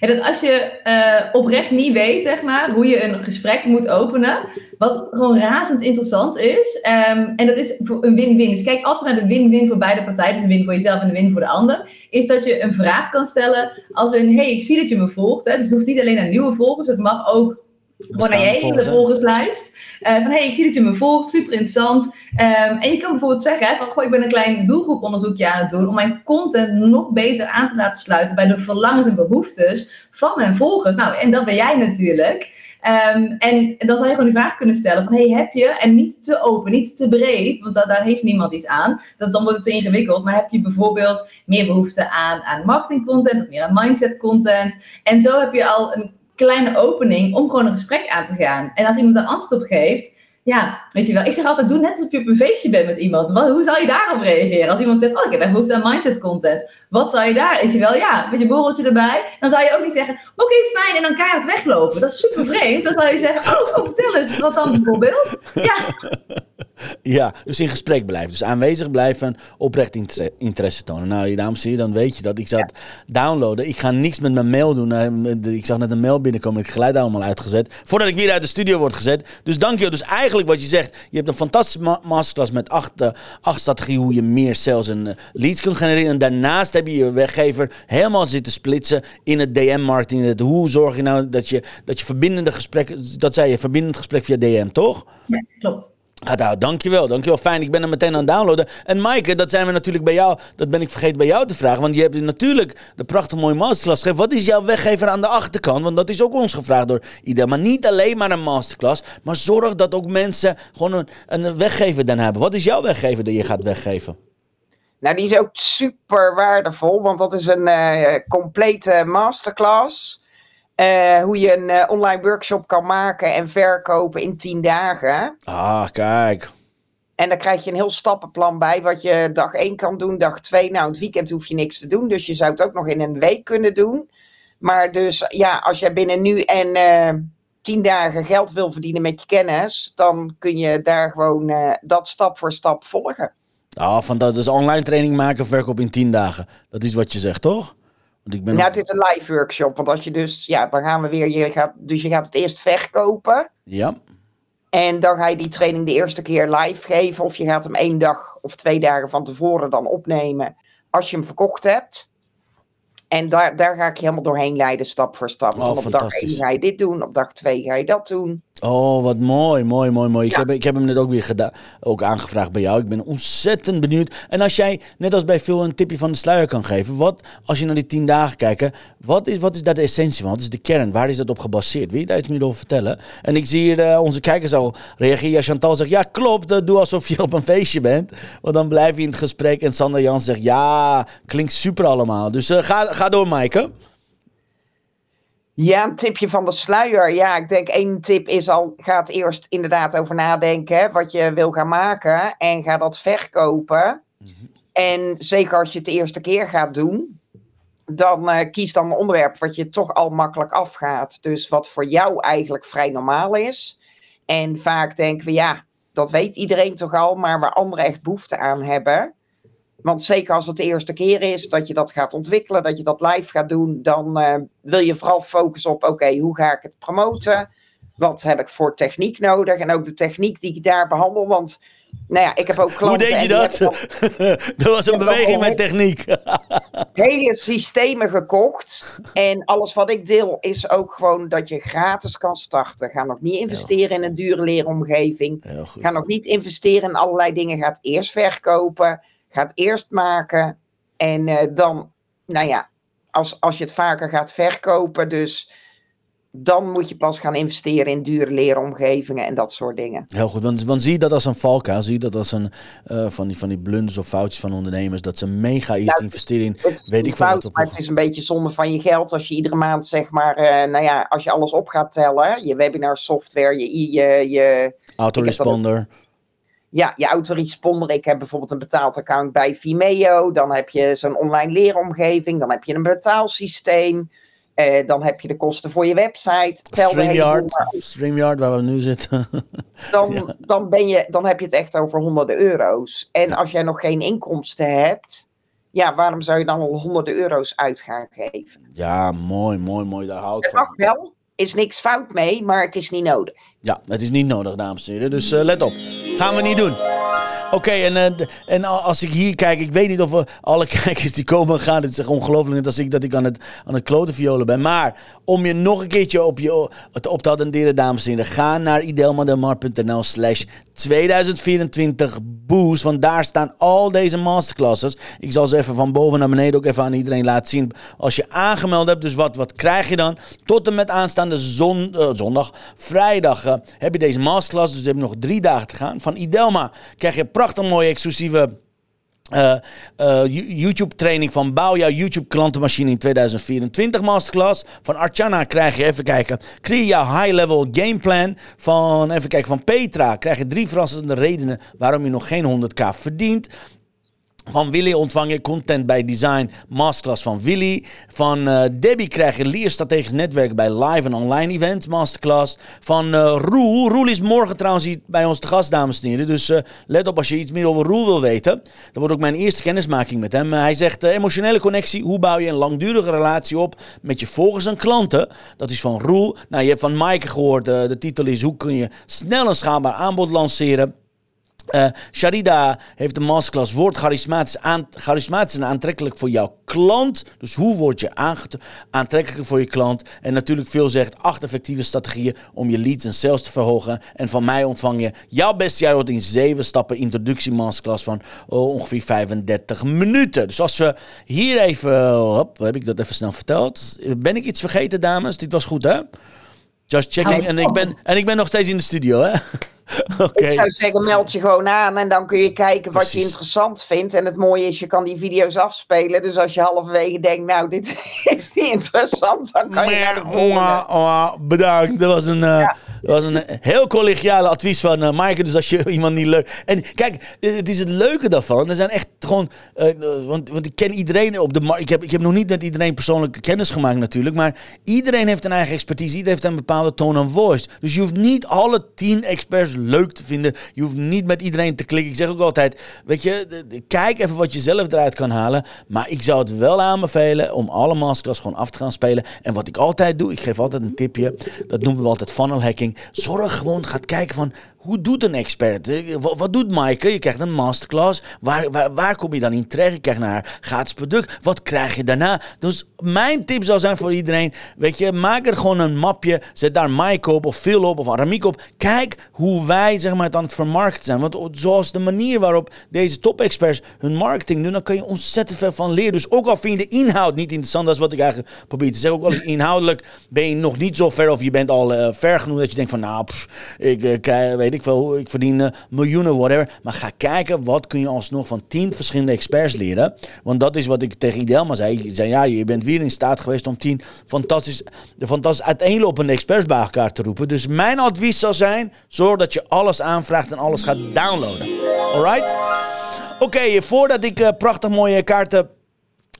En dat als je uh, oprecht niet weet, zeg maar, hoe je een gesprek moet openen, wat gewoon razend interessant is, um, en dat is een win-win. Dus kijk altijd naar de win-win voor beide partijen, dus een win voor jezelf en een win voor de ander, is dat je een vraag kan stellen als een, hey, ik zie dat je me volgt, hè, dus het hoeft niet alleen naar nieuwe volgers, het mag ook gewoon naar je hele volgerslijst. Uh, van hey, ik zie dat je me volgt, super interessant. Um, en je kan bijvoorbeeld zeggen van goh, ik ben een klein doelgroeponderzoekje aan het doen om mijn content nog beter aan te laten sluiten bij de verlangens en behoeftes van mijn volgers. Nou, en dat ben jij natuurlijk. Um, en, dan zou je gewoon die vraag kunnen stellen van, hey, heb je, en niet te open, niet te breed, want daar heeft niemand iets aan, dat, dan wordt het te ingewikkeld, maar heb je bijvoorbeeld meer behoefte aan, aan marketing content of meer aan mindset content, en zo heb je al een kleine opening om gewoon een gesprek aan te gaan. En als iemand een antwoord op geeft, ja, weet je wel, ik zeg altijd, doe net alsof je op een feestje bent met iemand. Hoe zou je daarop reageren? Als iemand zegt, oh, ik heb echt behoefte aan mindset content. Wat zou je daar? Is je wel, ja, met je borreltje erbij. Dan zou je ook niet zeggen, oké, fijn, en dan keihard weglopen. Dat is super vreemd. Dan zou je zeggen, oh, oh vertel eens, wat dan bijvoorbeeld? Ja. Ja, dus in gesprek blijven. Dus aanwezig blijven, oprecht interesse tonen. Nou, dames zie je, dan weet je dat. Ik zat ja. downloaden. Ik ga niks met mijn mail doen. Ik zag net een mail binnenkomen. Ik heb geluid allemaal uitgezet. Voordat ik weer uit de studio word gezet. Dus dank je. Dus eigenlijk wat je zegt. Je hebt een fantastische masterclass met acht, uh, acht strategieën hoe je meer sales en uh, leads kunt genereren. En daarnaast heb je je weggever helemaal zitten splitsen in het DM-marketing. Hoe zorg je nou dat je, dat je verbindende gesprekken... Dat zei je, verbindend gesprek via DM, toch? Ja, klopt. Ah, nou, dankjewel, dankjewel. Fijn, ik ben er meteen aan het downloaden. En Maaike, dat zijn we natuurlijk bij jou, dat ben ik vergeten bij jou te vragen. Want je hebt natuurlijk de prachtig mooie masterclass gegeven. Wat is jouw weggever aan de achterkant? Want dat is ook ons gevraagd door iedereen. Maar niet alleen maar een masterclass, maar zorg dat ook mensen gewoon een, een weggever dan hebben. Wat is jouw weggever dat je gaat weggeven? Nou, die is ook super waardevol, want dat is een uh, complete masterclass. Uh, hoe je een uh, online workshop kan maken en verkopen in 10 dagen. Ah, kijk. En dan krijg je een heel stappenplan bij, wat je dag 1 kan doen, dag 2. Nou, het weekend hoef je niks te doen, dus je zou het ook nog in een week kunnen doen. Maar dus ja, als jij binnen nu en uh, 10 dagen geld wil verdienen met je kennis, dan kun je daar gewoon dat stap voor stap volgen. Ah, van dat dus online training maken, verkoop in 10 dagen. Dat is wat je zegt, toch? Want ik ben ja, het is een live workshop. Want als je dus, ja, dan gaan we weer, je gaat, dus je gaat het eerst verkopen. Ja. En dan ga je die training de eerste keer live geven. Of je gaat hem één dag of twee dagen van tevoren dan opnemen. Als je hem verkocht hebt. En daar, daar ga ik je helemaal doorheen leiden, stap voor stap. Oh, op dag 1 ga je dit doen, op dag 2 ga je dat doen. Oh, wat mooi, mooi, mooi, mooi. Ik, heb, ik heb hem net ook weer gedaan, ook aangevraagd bij jou. Ik ben ontzettend benieuwd. En als jij, net als bij veel, een tipje van de sluier kan geven. Wat, als je naar die tien dagen kijkt, wat is, wat is daar de essentie van? Wat is de kern? Waar is dat op gebaseerd? Wil je daar iets meer over vertellen? En ik zie hier uh, onze kijkers al reageren. Chantal zegt, ja klopt, uh, doe alsof je op een feestje bent. Want dan blijf je in het gesprek. En Sander Jans zegt, ja, klinkt super allemaal. Dus uh, ga, ga door, Maaike. Ja, een tipje van de sluier. Ja, ik denk één tip is al, ga het eerst inderdaad over nadenken wat je wil gaan maken en ga dat verkopen. Mhm. En zeker als je het de eerste keer gaat doen, dan uh, kies dan een onderwerp wat je toch al makkelijk afgaat. Dus wat voor jou eigenlijk vrij normaal is. En vaak denken we, ja, dat weet iedereen toch al, maar waar anderen echt behoefte aan hebben. Want zeker als het de eerste keer is dat je dat gaat ontwikkelen, dat je dat live gaat doen, dan uh, wil je vooral focussen op: oké, hoe ga ik het promoten? Wat heb ik voor techniek nodig? En ook de techniek die ik daar behandel. Want nou ja, ik heb ook klanten. Hoe deed je dat? er was een beweging met techniek. hele systemen gekocht. En alles wat ik deel is ook gewoon dat je gratis kan starten. Ga nog niet investeren in een dure leeromgeving. Ga nog niet investeren in allerlei dingen. Ga het eerst verkopen gaat eerst maken en uh, dan, nou ja, als, als je het vaker gaat verkopen, dus dan moet je pas gaan investeren in dure leeromgevingen en dat soort dingen. Heel goed, want, want zie je dat als een valkuil? Zie je dat als een uh, van, die, van die blunders of foutjes van ondernemers, dat ze mega eerst nou, investeren in, weet ik fout, wat. Maar het is een beetje zonde van je geld als je iedere maand zeg maar, uh, nou ja, als je alles op gaat tellen, je webinar software, je... je, je Autoresponder ja, je autoresponder. Ik heb bijvoorbeeld een betaald account bij Vimeo. Dan heb je zo'n online leeromgeving. Dan heb je een betaalsysteem. Uh, dan heb je de kosten voor je website. Tel StreamYard, StreamYard, waar we nu zitten. dan, dan, ben je, dan heb je het echt over honderden euro's. En als jij nog geen inkomsten hebt, ja, waarom zou je dan al honderden euro's uit gaan geven? Ja, mooi, mooi, mooi. Daar hou ik van. mag wel, is niks fout mee, maar het is niet nodig. Ja, het is niet nodig, dames en heren. Dus uh, let op. Gaan we niet doen. Oké, en, uh, en als ik hier kijk, ik weet niet of we alle kijkers die komen gaan. Het is echt ongelooflijk als ik dat ik aan het, aan het kloten violen ben. Maar om je nog een keertje op, je, op te attenderen, dames en heren. Ga naar idelmadelmar.nl slash 2024 boost. Want daar staan al deze masterclasses. Ik zal ze even van boven naar beneden ook even aan iedereen laten zien. Als je aangemeld hebt, dus wat, wat krijg je dan? Tot en met aanstaande uh, zondag, vrijdag uh, heb je deze masterclass. Dus we hebben nog drie dagen te gaan. Van Idelma krijg je prachtig mooie exclusieve uh, uh, YouTube training van Bouw jouw YouTube klantenmachine in 2024 masterclass. Van Archana krijg je, even kijken, creëer jouw high level gameplan. Van, even kijken, van Petra krijg je drie verrassende redenen waarom je nog geen 100k verdient. Van Willy ontvang je content bij Design Masterclass van Willy. Van uh, Debbie krijg je leer strategisch netwerk bij live en online events Masterclass. Van uh, Roel. Roel is morgen trouwens bij ons te gast, dames en heren. Dus uh, let op als je iets meer over Roel wil weten. Dat wordt ook mijn eerste kennismaking met hem. hij zegt emotionele connectie. Hoe bouw je een langdurige relatie op met je volgers en klanten? Dat is van Roel. Nou, je hebt van Maaike gehoord. de titel is hoe kun je snel een schaalbaar aanbod lanceren. Uh, Sharida heeft de masterclass Word charismatisch, aan, charismatisch en aantrekkelijk voor jouw klant. Dus hoe word je aantrekkelijk voor je klant? En natuurlijk veel zegt acht effectieve strategieën om je leads en sales te verhogen. En van mij ontvang je jouw beste jaar in zeven stappen introductie masterclass van oh, ongeveer 35 minuten. Dus als we hier even, hop, heb ik dat even snel verteld. Ben ik iets vergeten dames? Dit was goed hè? Just checking. En ik, ben, en ik ben nog steeds in de studio hè? Ik zou zeggen, meld je gewoon aan en dan kun je kijken wat je interessant vindt. En het mooie is, je kan die video's afspelen. Dus als je halverwege denkt, nou, dit is niet interessant, dan kan je naar de volgende. Bedankt. Dat was een, eh, dat was een eh, heel collegiale advies van Maaike. Dus als je iemand niet leuk... En kijk, het is het leuke daarvan. Er zijn echt gewoon... want, want ik ken iedereen op de markt. Ik heb, ik heb nog niet met iedereen persoonlijke kennis gemaakt natuurlijk. Maar iedereen heeft een eigen expertise. Iedereen heeft een bepaalde tone of voice. Dus je hoeft niet alle tien experts leuk te vinden. Je hoeft niet met iedereen te klikken. Ik zeg ook altijd, weet je, kijk even wat je zelf eruit kan halen. Maar ik zou het wel aanbevelen om alle masterclass gewoon af te gaan spelen. En wat ik altijd doe, ik geef altijd een tipje. Dat noemen we altijd funnel hacking. Zorg gewoon, gaat kijken van, hoe doet een expert? Wat, doet Maaike? Je krijgt een masterclass. Waar, waar, waar kom je dan in terecht? Je krijgt naar haar gratis product. Wat krijg je daarna? Dus mijn tip zou zijn voor iedereen. Weet je, maak er gewoon een mapje. Zet daar Maaike op of Phil op of Aramiek op. Kijk hoe wij zeg maar, het aan het vermarkten zijn. Want zoals de manier waarop deze top-experts hun marketing doen, dan kan je ontzettend veel van leren. Dus ook al vind je de inhoud niet interessant, dat is wat ik eigenlijk probeer te zeggen. Ook al is inhoudelijk ben je nog niet zo ver of je bent al eh, ver genoeg dat je denkt van nou, ik eh, weet ik veel, ik verdien eh, miljoenen, whatever. Maar ga kijken, wat kun je alsnog van tien verschillende experts leren. Want dat is wat ik tegen Idelma zei. Ik zei ja, je bent weer in staat geweest om tien fantastisch, fantastisch uiteenlopende experts bij elkaar te roepen. Dus mijn advies zou zijn, zorg dat je alles aanvraagt en alles gaat downloaden. Alright? Oké, voordat ik eh, prachtig mooie kaarten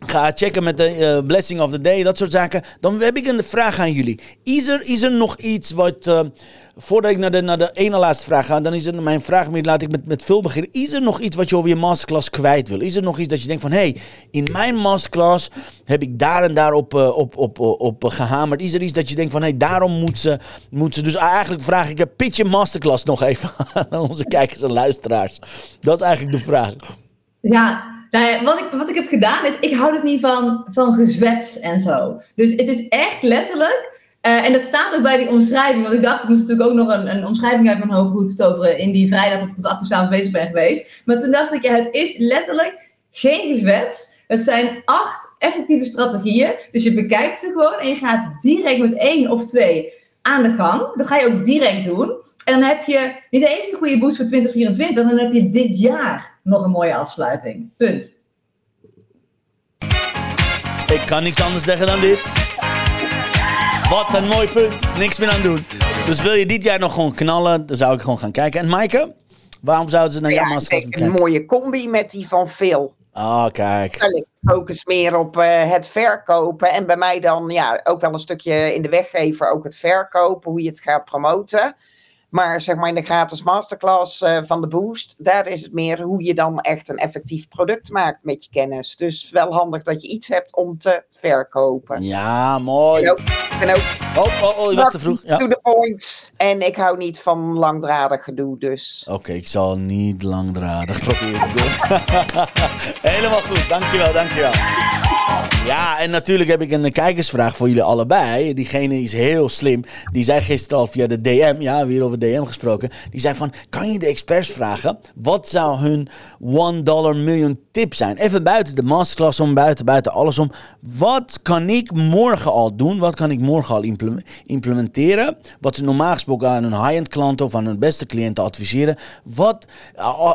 ga checken met de eh, blessing of the day, dat soort zaken. Dan heb ik een vraag aan jullie. Is er, is er nog iets wat. eh, voordat ik naar de, naar de ene laatste vraag ga, dan is er mijn vraag meer. Laat ik met, met veel beginnen. Is er nog iets wat je over je masterclass kwijt wil? Is er nog iets dat je denkt van: hé, hey, in mijn masterclass heb ik daar en daar op, eh, op, op, op, op eh, gehamerd? Is er iets dat je denkt van: hé, hey, daarom moet ze, moet ze. Dus eigenlijk vraag ik: pitch je masterclass nog even aan onze kijkers en luisteraars. Dat is eigenlijk de vraag. Ja, nou wat, ik, wat ik heb gedaan is, ik hou dus niet van, van gezwets en zo. Dus het is echt letterlijk, eh, en dat staat ook bij die omschrijving, want ik dacht, ik moest natuurlijk ook nog een, een omschrijving uit mijn hoofd goed toveren in die vrijdag dat ik tot acht uur bezig ben geweest. Maar toen dacht ik, ja, het is letterlijk geen gezwets. Het zijn acht effectieve strategieën. Dus je bekijkt ze gewoon en je gaat direct met één of twee aan de gang. Dat ga je ook direct doen. En dan heb je niet eens een goede boost voor 2024, dan heb je dit jaar nog een mooie afsluiting. Punt. Ik kan niks anders zeggen dan dit. Wat een mooi punt. Niks meer aan doen. Dus wil je dit jaar nog gewoon knallen, dan zou ik gewoon gaan kijken. En Maaike, waarom zouden ze naar jouw Ja, moeten een kijken? mooie combi met die van Phil. Ah, kijk. Ik focus meer op eh, het verkopen. En bij mij dan ja, ook wel een stukje in de weggever, ook het verkopen, hoe je het gaat promoten. Maar zeg maar in de gratis masterclass eh, van de Boost, daar is het meer hoe je dan echt een effectief product maakt met je kennis. Dus wel handig dat je iets hebt om te verkopen. Ja, mooi. Ben ook, Oh, oh, oh, je was te vroeg. Ja. to the point. En ik hou niet van langdradig gedoe, dus. Oké, ik zal niet langdradig proberen te doen. Helemaal goed, dankjewel, dankjewel. Ja, en natuurlijk heb ik een kijkersvraag voor jullie allebei. Diegene is heel slim. Die zei gisteren al via de DM, ja, weer over DM gesproken. Die zei van, kan je de experts vragen? Wat zou hun one dollar million tip zijn? Even buiten de masterclass om, buiten, buiten alles om. Wat kan ik morgen al doen? Wat kan ik morgen al implem- implementeren? Wat ze normaal gesproken aan hun high-end klanten of aan hun beste cliënten adviseren. Wat,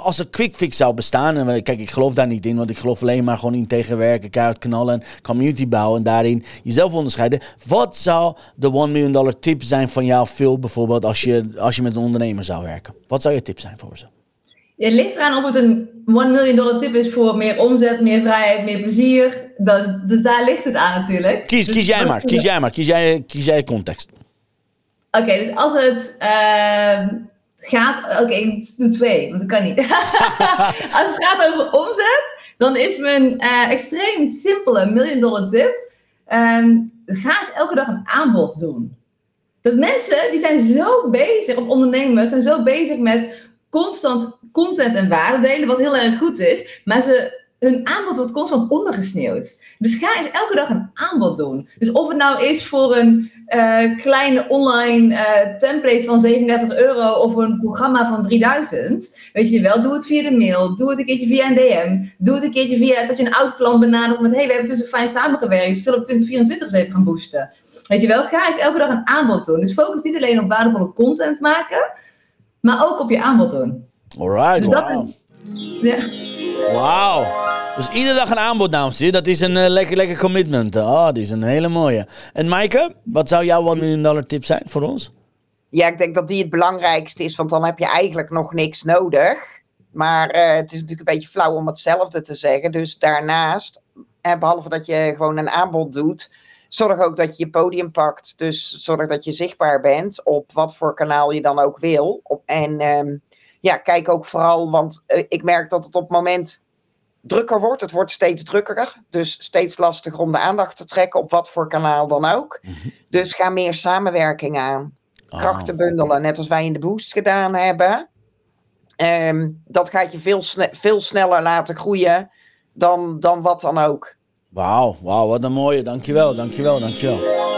als er quick fix zou bestaan, en kijk, ik geloof daar niet in, want ik geloof alleen maar gewoon in tegenwerken, keihard knallen en community bouwen en daarin jezelf onderscheiden. Wat zou de one million dollar tip zijn van jou, Phil, bijvoorbeeld, als je, als je met een ondernemer zou werken? Wat zou je tip zijn voor ze? Het ligt eraan of het een 1 million dollar tip is voor meer omzet, meer vrijheid, meer plezier. Dat, dus daar ligt het aan natuurlijk. Kies, Dus kies jij wat- maar, kies jij maar, kies jij, kies jij context. Oké, dus als het ehm, gaat... Oké, ik doe twee, want dat kan niet. als het gaat over omzet, dan is mijn eh, extreem simpele million dollar tip... ehm, ga eens elke dag een aanbod doen. Dat mensen, die zijn zo bezig, of ondernemers, zijn zo bezig met constant content en waarde delen, wat heel erg goed is. Maar ze, hun aanbod wordt constant ondergesneeuwd. Dus ga eens elke dag een aanbod doen. Dus of het nou is voor een eh, kleine online eh, template van 37 euro of een programma van 3000. Weet je wel, doe het via de mail. Doe het een keertje via een DM. Doe het een keertje via dat je een oud klant benadert met: hey, we hebben tussen fijn samengewerkt. Zullen we 2024 eens even gaan boosten? Weet je wel, ga eens elke dag een aanbod doen. Dus focus niet alleen op waardevolle content maken. maar ook op je aanbod doen. Alright, Dus dat wow. Ja. Wauw. Dus iedere dag een aanbod, dames en. Dat is een eh, lekker, lekker commitment. Oh, die is een hele mooie. En Maaike, wat zou jouw 1 miljoen dollar tip zijn voor ons? Ja, ik denk dat die het belangrijkste is, want dan heb je eigenlijk nog niks nodig. Maar eh, het is natuurlijk een beetje flauw om hetzelfde te zeggen. Dus daarnaast, eh, behalve dat je gewoon een aanbod doet, zorg ook dat je je podium pakt. Dus zorg dat je zichtbaar bent op wat voor kanaal je dan ook wil. Op, en ehm, ja, kijk ook vooral, want eh, ik merk dat het op het moment drukker wordt. Het wordt steeds drukker. Dus steeds lastiger om de aandacht te trekken op wat voor kanaal dan ook. Dus ga meer samenwerking aan krachten bundelen, net als wij in de boost gedaan hebben. Ehm, dat gaat je veel, sne- veel sneller laten groeien dan, dan wat dan ook. Wauw, wauw, wat een mooie. Dankjewel, dankjewel, dankjewel.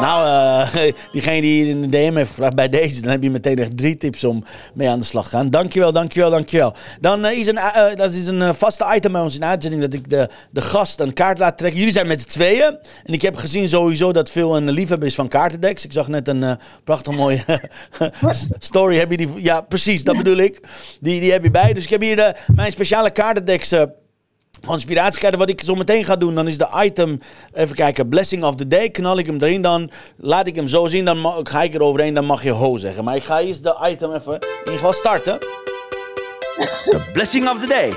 Nou, eh, diegene die in de DM heeft gevraagd bij deze, dan heb je meteen echt drie tips om mee aan de slag te gaan. Dankjewel, dankjewel, dankjewel. Dan eh, is een, eh, dat is een vaste item bij ons in uitzending dat ik de, de gast een kaart laat trekken. Jullie zijn met z'n tweeën. En ik heb gezien sowieso dat veel een liefhebber is van kaartendeks. Ik zag net een prachtig mooie story. Heb je die? Ja, precies, dat bedoel ik. Die, die heb je bij. Dus ik heb hier de, mijn speciale kaartendeks van inspiratiekaarten. Wat ik zo meteen ga doen, dan is de item, even kijken, Blessing of the Day. Knal ik hem erin, dan laat ik hem zo zien. Dan ga ik er overheen, dan mag je ho zeggen. Maar ik ga eerst de item even in ieder geval starten. The Blessing of the Day.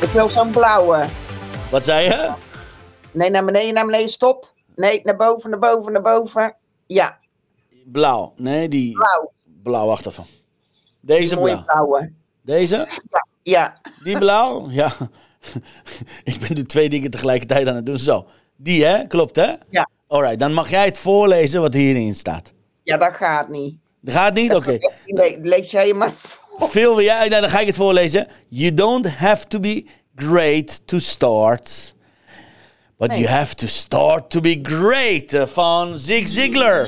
Ik wil zo'n blauwe. Wat zei je? Nee, naar beneden, naar beneden, stop. Nee, naar boven, naar boven, naar boven. Ja, Blauw. Nee, die blauw. blauw, wacht even. Deze mooie blauw. blauwe. Deze? Ja, ja. Die blauw? Ja. ik ben nu twee dingen tegelijkertijd aan het doen. Zo. Die hè? Klopt hè? Ja. Alright, dan mag jij het voorlezen wat hierin staat. ja, dat gaat niet. Dat gaat niet? Oké. Nee, lees jij maar voor. Veel wil jij, nou, dan ga ik het voorlezen. You don't have to be great to start. But Nee. you have to start to be great. eh, Van Zig Ziglar.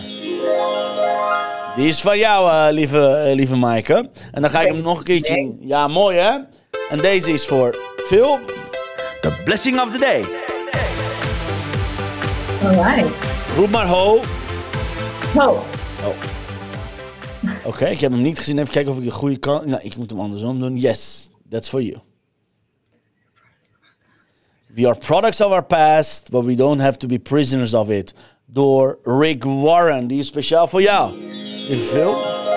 Die is van jou, eh, lieve, eh, lieve Maaike. En dan ga ik hem nog een keertje... Ja, mooi hè? En deze is voor Phil. The blessing of the day. Alright. Roep maar ho. Oh, Oké, ik heb hem niet gezien. Even kijken of ik de goede kan. Nou, ik moet hem andersom doen. Yes, that's for you. We are products of our past, but we don't have to be prisoners of it. Door Rick Warren. Die is speciaal voor jou. Lieve Phil.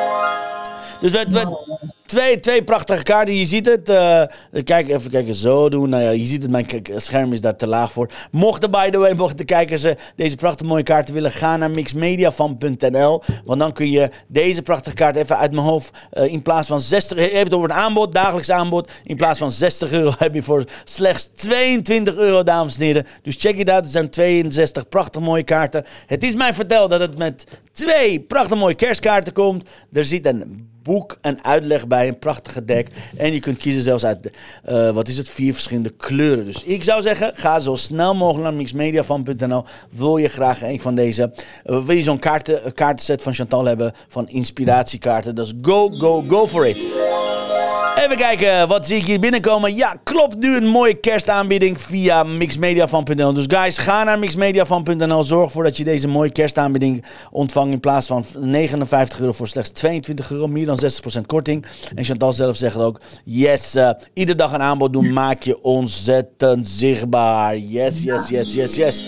Dus we, we, twee, twee prachtige kaarten. Je ziet het. eh, kijk, even kijken, zo doen. Nou ja, je ziet het. Mijn scherm is daar te laag voor. Mochten, by the way, mochten de kijkers eh, deze prachtige mooie kaarten willen, ga naar mixmediafan.nl. Want dan kun je deze prachtige kaart even uit mijn hoofd. eh, in plaats van 60. Je hebt het over een aanbod, dagelijks aanbod. In plaats van 60 euro heb je voor slechts 22 euro, dames en heren. Dus check it out. Er zijn 62 prachtig mooie kaarten. Het is mij verteld dat het met twee prachtig mooie kerstkaarten komt. Er zit een boek en uitleg bij, een prachtige deck. En je kunt kiezen zelfs uit, eh, wat is het, vier verschillende kleuren. Dus ik zou zeggen, ga zo snel mogelijk naar mixmediafan.nl. Wil je graag een van deze, eh, wil je zo'n kaarten, eh, kaartenset van Chantal hebben, van inspiratiekaarten. Dus go, go, go for it. Even kijken, wat zie ik hier binnenkomen? Ja, klopt, nu een mooie kerstaanbieding via mixmediafan.nl. Dus guys, ga naar mixmediafan.nl. Zorg ervoor dat je deze mooie kerstaanbieding ontvangt in plaats van 59 euro voor slechts 22 euro. Meer dan 60% korting. En Chantal zelf zegt ook, yes, eh iedere dag een aanbod doen maak je ontzettend zichtbaar. Yes, yes, yes, yes, yes.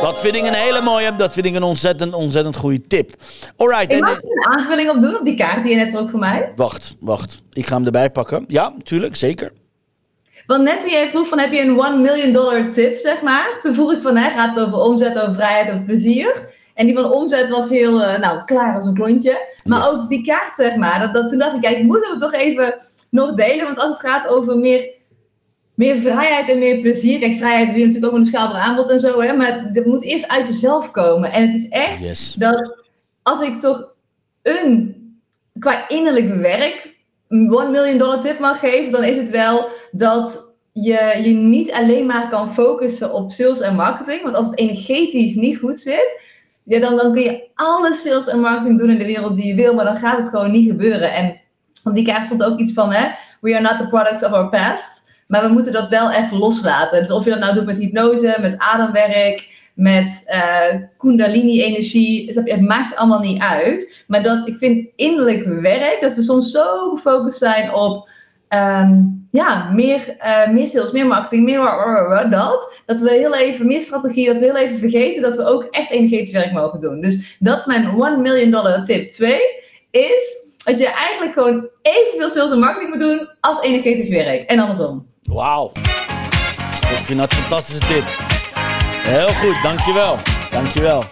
Dat vind ik een hele mooie, dat vind ik een ontzettend, ontzettend goede tip. Alright. ik en- mag er een aanvulling op doen op die kaart die je net trok voor mij. Wacht, wacht. Ik ga hem erbij pakken. Ja, tuurlijk, zeker. Want net toen jij vroeg van heb je een 1 million dollar tip, zeg maar. Toen vroeg ik van, hè, gaat het over omzet, over vrijheid, over plezier? En die van omzet was heel, eh, nou, klaar als een klontje. Maar Yes. ook die kaart, zeg maar. Dat, dat, toen dacht ik, kijk, moeten we toch even nog delen? Want als het gaat over meer, meer vrijheid en meer plezier. Kijk, vrijheid doe je natuurlijk ook met een schaalbaar aanbod en zo, hè. Maar het moet eerst uit jezelf komen. En het is echt Yes. dat als ik toch een, qua innerlijk werk, 1 million dollar tip mag geven, dan is het wel dat je je niet alleen maar kan focussen op sales en marketing. Want als het energetisch niet goed zit, ja, dan, dan kun je alle sales en marketing doen in de wereld die je wil, maar dan gaat het gewoon niet gebeuren. En op die kaart stond ook iets van, hè, we are not the products of our past. Maar we moeten dat wel echt loslaten. Dus of je dat nou doet met hypnose, met ademwerk, met uh, kundalini-energie. Het maakt allemaal niet uit. Maar dat ik vind innerlijk werk, dat we soms zo gefocust zijn op Ehm, ja, meer, uh, meer sales, meer marketing, meer dat. Dat we heel even, meer strategie, dat we heel even vergeten dat we ook echt energetisch werk mogen doen. Dus dat is mijn 1 million dollar tip 2, is dat je eigenlijk gewoon evenveel sales en marketing moet doen als energetisch werk. En andersom. Wauw. Ik vind dat een fantastische tip. Heel goed, dankjewel. Dankjewel.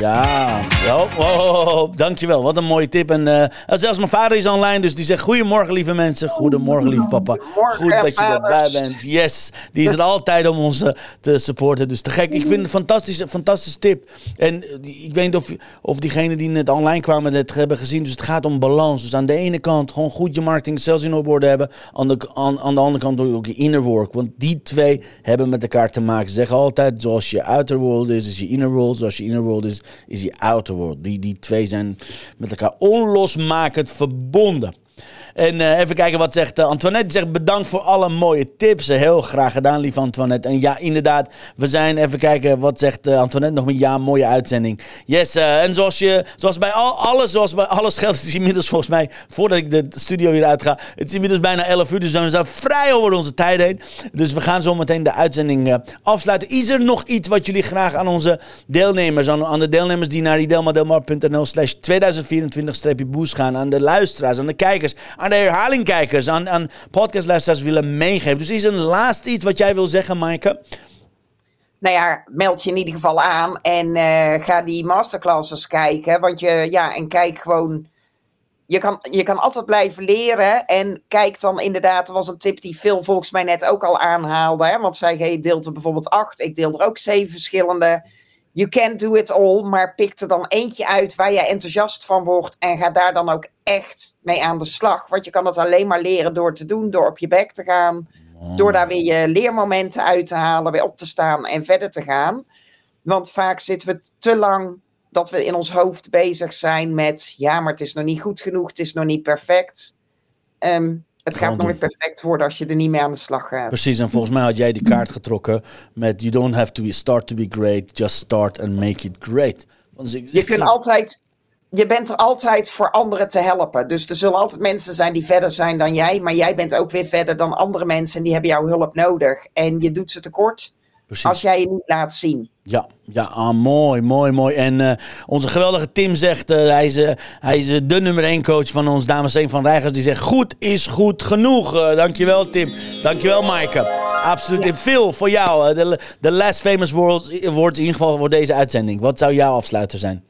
Ja, oh, oh, oh, dankjewel. Wat een mooie tip. En uh, zelfs mijn vader is online, dus die zegt: Goedemorgen, lieve mensen. Goedemorgen, lieve papa. Goed dat je erbij bent. Yes, die is er altijd om ons uh, te supporten. Dus te gek. Ik vind het een fantastische, fantastische tip. En uh, ik weet niet of, of diegenen die net online kwamen het hebben gezien. Dus het gaat om balans. Dus aan de ene kant gewoon goed je marketing zelfs in orde hebben. Aan de, aan, aan de andere kant ook je inner work. Want die twee hebben met elkaar te maken. Ze zeggen altijd: zoals je outer world is, is je inner world. Zoals je inner world is, is die outer world. Die, die twee zijn met elkaar onlosmakend verbonden. En uh, even kijken wat zegt uh, Antoinette. zegt bedankt voor alle mooie tips. Uh, heel graag gedaan, lieve Antoinette. En ja, inderdaad, we zijn even kijken wat zegt Antoinette nog met ja, mooie uitzending. Yes, en zoals, je, zoals bij al, alles, zoals bij alles geldt, is inmiddels volgens mij, voordat ik de studio weer uitga, het is inmiddels bijna 11 uur, dus we zijn vrij over onze tijd heen. Dus we gaan zo meteen de uitzending afsluiten. Is er nog iets wat jullie graag aan onze deelnemers, aan, aan de deelnemers die naar idelmadelmar.nl slash 2024-boost gaan, aan de luisteraars, aan de kijkers, aan de herhalingkijkers, aan, aan podcastluisteraars willen meegeven. Dus is een laatste iets wat jij wil zeggen, Maaike? Nou ja, meld je in ieder geval aan en uh, ga die masterclasses kijken. Want je, ja, en kijk gewoon. Je kan, je kan altijd blijven leren. En kijk dan inderdaad, er was een tip die Phil volgens mij net ook al aanhaalde. Hè? Want zij deelt er bijvoorbeeld acht. Ik deel er ook zeven verschillende you can't do it all, maar pik er dan eentje uit waar je enthousiast van wordt en ga daar dan ook echt mee aan de slag. Want je kan het alleen maar leren door te doen, door op je bek te gaan, door daar weer je leermomenten uit te halen, weer op te staan en verder te gaan. Want vaak zitten we te lang dat we in ons hoofd bezig zijn met, ja, maar het is nog niet goed genoeg, het is nog niet perfect. Um, het gaat nooit perfect worden als je er niet mee aan de slag gaat. Precies, en volgens mij had jij die kaart getrokken met You don't have to start to be great, just start and make it great. Je kunt altijd, je bent er altijd voor anderen te helpen. Dus er zullen altijd mensen zijn die verder zijn dan jij, maar jij bent ook weer verder dan andere mensen en die hebben jouw hulp nodig. En je doet ze tekort Precies. als jij je niet laat zien. Ja, ja ah, mooi, mooi, mooi. En uh, onze geweldige Tim zegt, uh, hij is, uh, hij is de nummer 1 coach van ons, dames en van Rijgers. Die zegt, goed is goed genoeg. dankjewel Tim. Dankjewel Maaike. Absoluut. Ja. Veel voor jou. De, de last famous words, words in ieder geval voor deze uitzending. Wat zou jouw afsluiter zijn?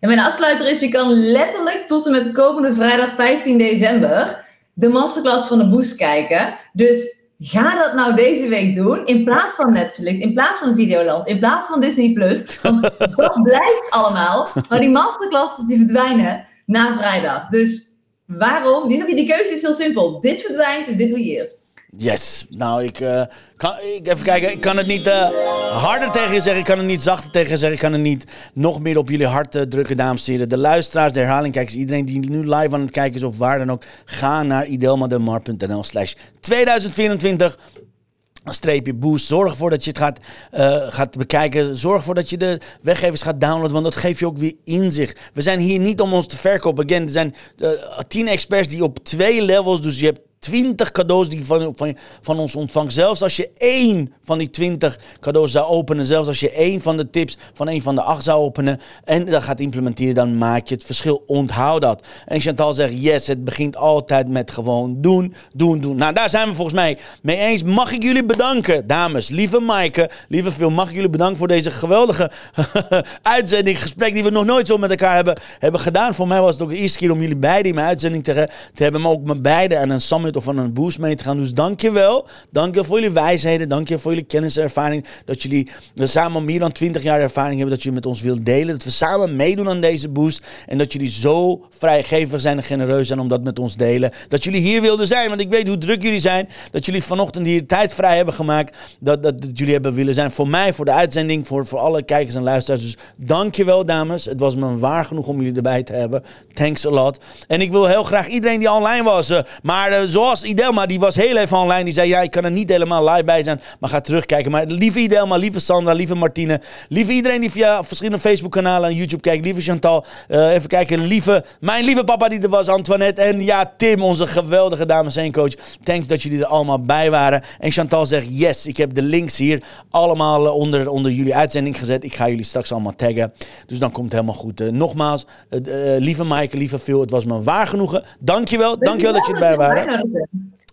Ja, mijn afsluiter is, je kan letterlijk tot en met de komende vrijdag 15 december de masterclass van de Boost kijken. Dus Ga dat nou deze week doen in plaats van Netflix, in plaats van Videoland, in plaats van Disney Plus. Want dat blijft allemaal. Maar die masterclasses die verdwijnen na vrijdag. Dus waarom? Die, die keuze is heel simpel. Dit verdwijnt, dus dit doe je eerst. Yes. Nou, ik, uh, kan, ik, even kijken. Ik kan het niet uh, harder tegen je zeggen. Ik kan het niet zachter tegen je zeggen. Ik kan het niet nog meer op jullie hart uh, drukken, dames en heren. De luisteraars, de herhalingkijkers, iedereen die nu live aan het kijken is of waar dan ook. Ga naar idelmademar.nl slash 2024 streepje boost. Zorg ervoor dat je het gaat, uh, gaat bekijken. Zorg ervoor dat je de weggevers gaat downloaden, want dat geeft je ook weer inzicht. We zijn hier niet om ons te verkopen. Again, er zijn tien experts die op twee levels, dus je hebt 20 cadeaus die van, van, van ons ontvangt. Zelfs als je één van die 20 cadeaus zou openen, zelfs als je één van de tips van één van de acht zou openen en dat gaat implementeren, dan maak je het verschil. Onthoud dat. En Chantal zegt, yes, het begint altijd met gewoon doen, doen, doen. Nou, daar zijn we volgens mij mee eens. Mag ik jullie bedanken, dames, lieve Maaike, lieve Phil, mag ik jullie bedanken voor deze geweldige uitzending, gesprek die we nog nooit zo met elkaar hebben, hebben gedaan. Voor mij was het ook de eerste keer om jullie beiden in mijn uitzending te, hebben, maar ook met beiden aan een summit of van een boost mee te gaan. Dus dank je wel. Dank je voor jullie wijsheden. Dank je voor jullie kennis en ervaring. Dat jullie samen meer dan 20 jaar ervaring hebben. Dat jullie met ons wilt delen. Dat we samen meedoen aan deze boost. En dat jullie zo vrijgevig zijn en genereus zijn om dat met ons delen. Dat jullie hier wilden zijn. Want ik weet hoe druk jullie zijn. Dat jullie vanochtend hier tijd vrij hebben gemaakt. Dat, dat, jullie hebben willen zijn. Voor mij, voor de uitzending. Voor, voor alle kijkers en luisteraars. Dus dank je wel, dames. Het was me waar genoeg om jullie erbij te hebben. Thanks a lot. En ik wil heel graag iedereen die online was. Uh, maar uh, zoals Idelma, die was heel even online. Die zei, ja, ik kan er niet helemaal live bij zijn, maar ga terugkijken. Maar lieve Idelma, lieve Sandra, lieve Martine, lieve iedereen die via verschillende Facebook-kanalen en YouTube kijkt. Lieve Chantal, eh, even kijken. Lieve, mijn lieve papa die er was, Antoinette. En ja, Tim, onze geweldige dames en coach. Thanks dat jullie er allemaal bij waren. En Chantal zegt, yes, ik heb de links hier allemaal eh, onder, onder jullie uitzending gezet. Ik ga jullie straks allemaal taggen. Dus dan komt het helemaal goed. Eh, nogmaals, lieve Maaike, lieve Phil, het was me waar genoegen. Dankjewel, dankjewel dat jullie erbij waren.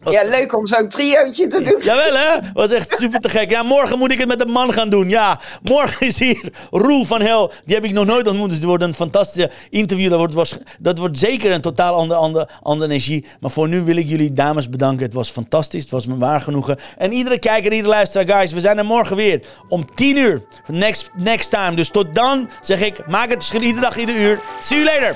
Ja, leuk om zo'n triootje te doen. Jawel hè? Was echt super te gek. Ja, morgen moet ik het met een man gaan doen. Ja, morgen is hier Roel van Hel. Die heb ik nog nooit ontmoet. Dus het wordt een fantastische interview. Dat wordt, dat wordt zeker een totaal andere, andere, andere energie. Maar voor nu wil ik jullie dames bedanken. Het was fantastisch. Het was me waar genoegen. En iedere kijker, iedere luisteraar, guys. We zijn er morgen weer om 10 uur. Next, next time. Dus tot dan zeg ik, maak het verschil iedere dag, ieder uur. See you later.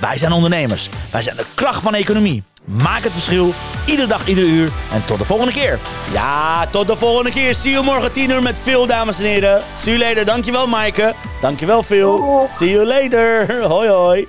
wij zijn ondernemers. Wij zijn de kracht van de economie. Maak het verschil, iedere dag, iedere uur. En tot de volgende keer. Ja, tot de volgende keer. See you morgen 10 uur met Phil, dames en heren. See you later. Dankjewel, Maaike. Dankjewel, Phil. See you later. Hoi, hoi.